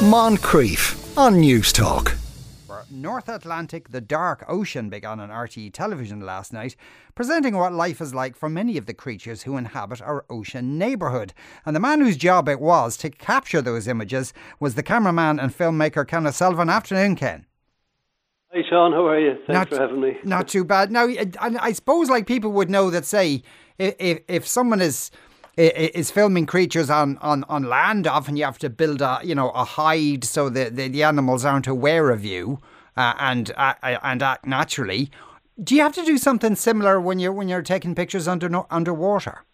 Moncrieff on Newstalk. North Atlantic, the Dark Ocean began on RTE television last night, presenting what life is like for many of the creatures who inhabit our ocean neighbourhood. And the man whose job it was to capture those images was the cameraman and filmmaker Ken O'Sullivan. Afternoon, Ken. Hi, Sean. How are you? Thanks Not- for having me. Not too bad. Now, I, I suppose like people would know that, say, if, if someone is i- i- is filming creatures on, on, on land, often you have to build a you know a hide so that the, the animals aren't aware of you uh, and uh, and act naturally. Do you have to do something similar when you're when you're taking pictures under underwater?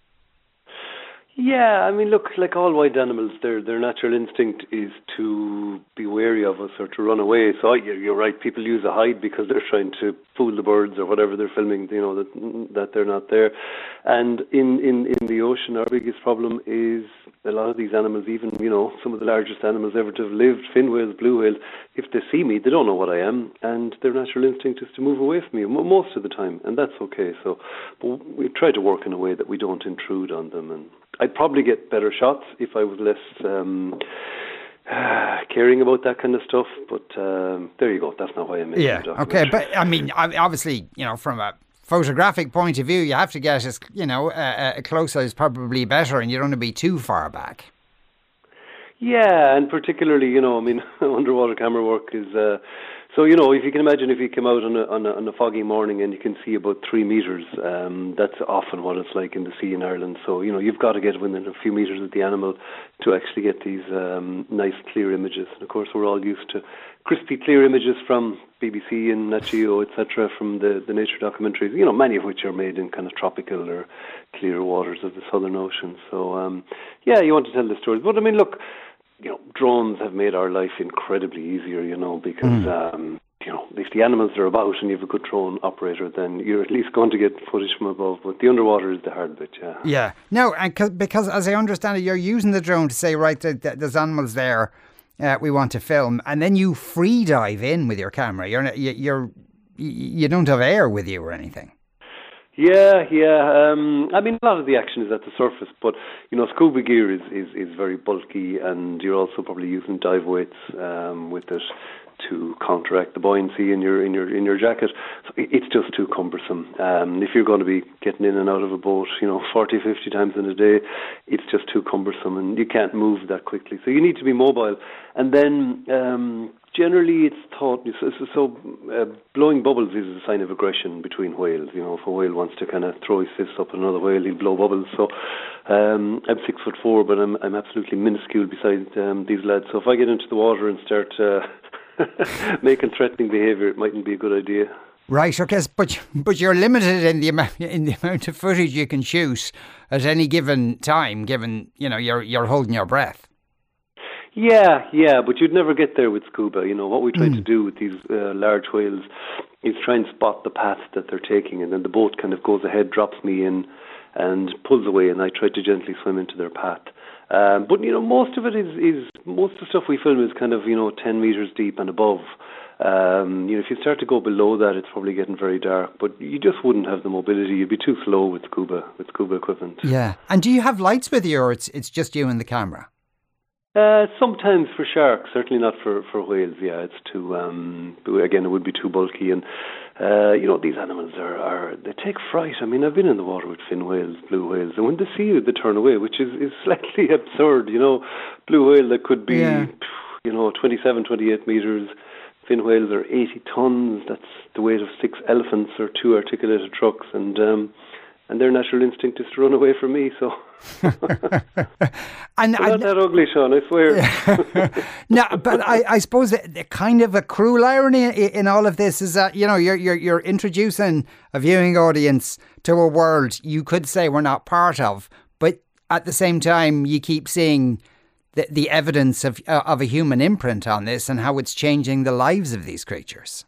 Yeah, I mean, look, like all wild animals, their their natural instinct is to be wary of us or to run away. So you're right. People use a hide because they're trying to fool the birds or whatever they're filming. You know that that they're not there. And in in in the ocean, our biggest problem is a lot of these animals, even you know some of the largest animals ever to have lived, fin whales, blue whales. If they see me, they don't know what I am, and their natural instinct is to move away from me most of the time, and that's okay. So, but we try to work in a way that we don't intrude on them and. I'd probably get better shots if I was less um, caring about that kind of stuff. But um, there you go. That's not why I made Yeah. Okay. But I mean, ob- obviously, you know, from a photographic point of view, you have to get as you know a, uh, closer is probably better, and you don't want to be too far back. Yeah, and particularly, you know, I mean, underwater camera work is. Uh, so you know, if you can imagine, if you come out on a, on a on a foggy morning and you can see about three meters, um, that's often what it's like in the sea in Ireland. So you know, you've got to get within a few meters of the animal to actually get these um, nice clear images. And of course, we're all used to crispy clear images from BBC and Nat Geo, etc., from the the nature documentaries. You know, many of which are made in kind of tropical or clear waters of the Southern Ocean. So um, yeah, you want to tell the stories. But I mean, look you know, drones have made our life incredibly easier, you know, because, um, you know, if the animals are about and you have a good drone operator, then you're at least going to get footage from above. But the underwater is the hard bit, yeah. Yeah. No, and 'cause- because as I understand it, you're using the drone to say, right, th- th- there's animals there. Uh, we want to film, and then you free dive in with your camera. You're not- you- you're you you don't have air with you or anything. Yeah, yeah. Um, I mean, a lot of the action is at the surface, but you know, scuba gear is, is, is very bulky, and you're also probably using dive weights um, with it to counteract the buoyancy in your in your in your jacket. So it- it's just too cumbersome. Um, if you're going to be getting in and out of a boat, you know, 40, 50 times in a day, it's just too cumbersome, and you can't move that quickly. So you need to be mobile, and then. Um, Generally, it's thought so. so, uh, blowing bubbles is a sign of aggression between whales. You know, if a whale wants to kind of throw his fist up at another whale, he'll blow bubbles. So, um, I'm six foot four, but I'm I'm absolutely minuscule beside um, these lads. So if I get into the water and start uh, making threatening behaviour, it mightn't be a good idea. Right. Okay. But but you're limited in the amount in the amount of footage you can shoot at any given time. Given you know you're you're holding your breath. Yeah, yeah, but you'd never get there with scuba. You know what we try to do with these uh, large whales is try and spot the path that they're taking, and then the boat kind of goes ahead, drops me in, and pulls away, and I try to gently swim into their path. Um, but you know, most of it is is most of the stuff we film is kind of you know ten meters deep and above. Um, you know, if you start to go below that, it's probably getting very dark. But you just wouldn't have the mobility. You'd be too slow with scuba with scuba equipment. Yeah. And do you have lights with you, or it's it's just you and the camera? Uh, sometimes for sharks, certainly not for, for whales. Yeah, it's too. Um, again, it would be too bulky, and uh, you know these animals are, are they take fright. I mean, I've been in the water with fin whales, blue whales, and when they see you, they turn away, which is is slightly absurd. You know, blue whale that could be, Yeah. you know, 27, 28 meters. Fin whales are 80 tons. That's the weight of six elephants or two articulated trucks, and um, and their natural instinct is to run away from me. So. And I, not that ugly, Sean. I swear. no, but I, I suppose the, the kind of a cruel irony in all of this is that you know you're you're you're introducing a viewing audience to a world you could say we're not part of, but at the same time you keep seeing the the evidence of uh, of a human imprint on this and how it's changing the lives of these creatures.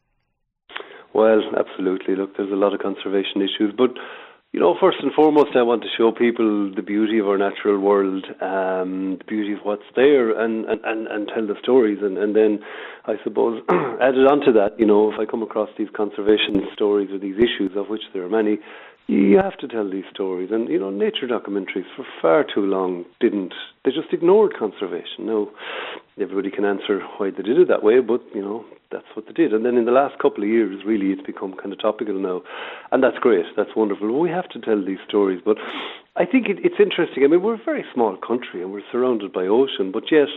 Well, absolutely. Look, there's a lot of conservation issues, but you know, first and foremost, I want to show people the beauty of our natural world, um, the beauty of what's there, and, and, and, and tell the stories. And, and then, I suppose, added on to that, you know, if I come across these conservation stories or these issues, of which there are many, you have to tell these stories. And, you know, nature documentaries for far too long didn't, they just ignored conservation. Now, everybody can answer why they did it that way, but, you know, that's what they did. And then in the last couple of years, really, it's become kind of topical now. And that's great. That's wonderful. We have to tell these stories. But I think it, it's interesting. I mean, we're a very small country and we're surrounded by ocean, but yet,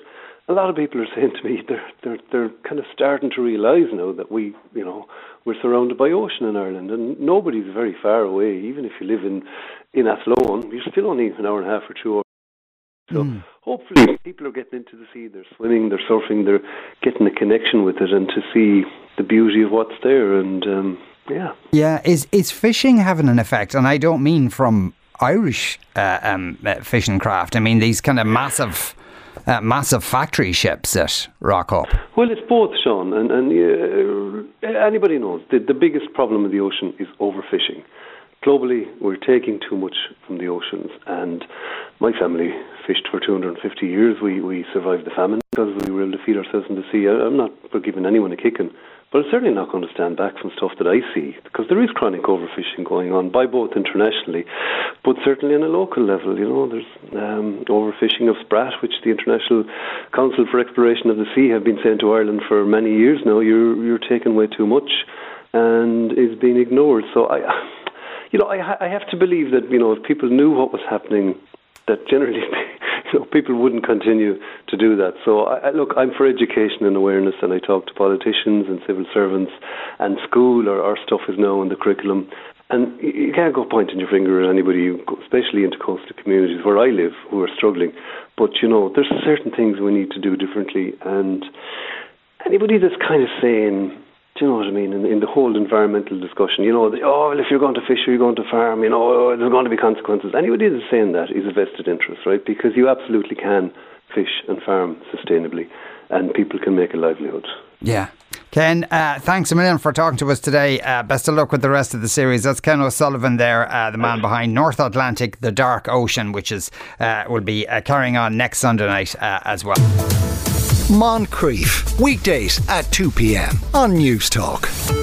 a lot of people are saying to me they're they're they're kind of starting to realise now that we you know we're surrounded by ocean in Ireland and nobody's very far away. Even if you live in in Athlone, you're still only an hour and a half or two hours. So mm. hopefully people are getting into the sea, they're swimming, they're surfing, they're getting a connection with it and to see the beauty of what's there and um, yeah. Yeah, is is fishing having an effect? And I don't mean from Irish uh, um, uh, fishing craft. I mean these kind of massive uh, massive factory ships that rock up? Well, it's both, Sean, and, and uh, anybody knows the, the biggest problem of the ocean is overfishing. Globally, we're taking too much from the oceans, and my family fished for 250 years. We we survived the famine because we were able to feed ourselves in the sea. I'm not giving anyone a kicking, but I'm certainly not going to stand back from stuff that I see because there is chronic overfishing going on by both internationally, but certainly on a local level. You know, there's um, overfishing of sprat, which the International Council for Exploration of the Sea have been saying to Ireland for many years now. You're you're taking way too much, and is being ignored. So I, you know, I I have to believe that you know if people knew what was happening, that generally so people wouldn't continue to do that. So, I, look, I'm for education and awareness, and I talk to politicians and civil servants and school. Our, our stuff is now in the curriculum. And you can't go pointing your finger at anybody, especially into coastal communities where I live, who are struggling. But, you know, there's certain things we need to do differently. And anybody that's kind of saying, do you know what I mean? In, in the whole environmental discussion, you know, the, oh, well, if you're going to fish or you're going to farm, you know, oh, there's going to be consequences. Anybody that's saying that is a vested interest, right? Because you absolutely can fish and farm sustainably, and people can make a livelihood. Yeah. Ken, uh, thanks a million for talking to us today. Uh, best of luck with the rest of the series. That's Ken O'Sullivan there, uh, the man behind North Atlantic, The Dark Ocean, which is uh, will be uh, carrying on next Sunday night uh, as well. Moncrieff, weekdays at 2 p.m. on Newstalk.